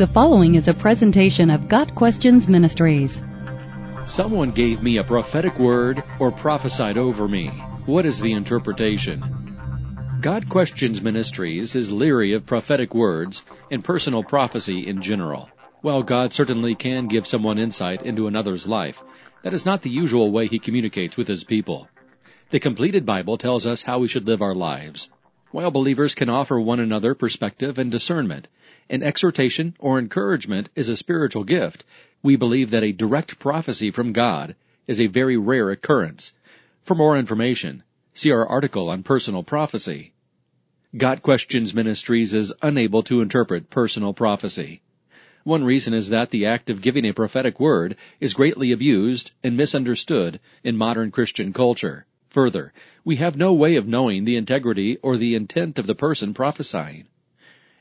The following is a presentation of Got Questions Ministries. Someone gave me a prophetic word or prophesied over me. What is the interpretation? Got Questions Ministries is leery of prophetic words and personal prophecy in general. While God certainly can give someone insight into another's life, that is not the usual way he communicates with his people. The completed Bible tells us how we should live our lives. While believers can offer one another perspective and discernment, and exhortation or encouragement is a spiritual gift, we believe that a direct prophecy from God is a very rare occurrence. For more information, see our article on personal prophecy. Got Questions Ministries is unable to interpret personal prophecy. One reason is that the act of giving a prophetic word is greatly abused and misunderstood in modern Christian culture. Further, we have no way of knowing the integrity or the intent of the person prophesying.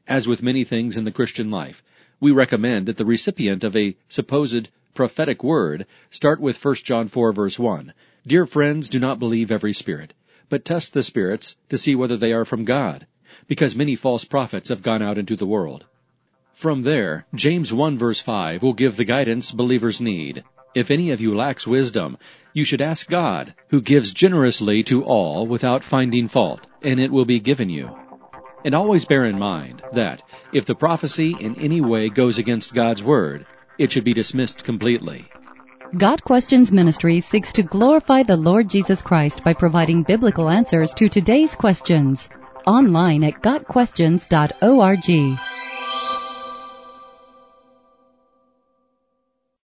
As with many things in the Christian life, we recommend that the recipient of a supposed prophetic word start with 1 John 4 verse 1. Dear friends, do not believe every spirit, but test the spirits to see whether they are from God, because many false prophets have gone out into the world. From there, James 1 verse 5 will give the guidance believers need. If any of you lacks wisdom, you should ask God, who gives generously to all without finding fault, and it will be given you. And always bear in mind that if the prophecy in any way goes against God's word, it should be dismissed completely. Got Questions Ministry seeks to glorify the Lord Jesus Christ by providing biblical answers to today's questions. Online at GotQuestions.org.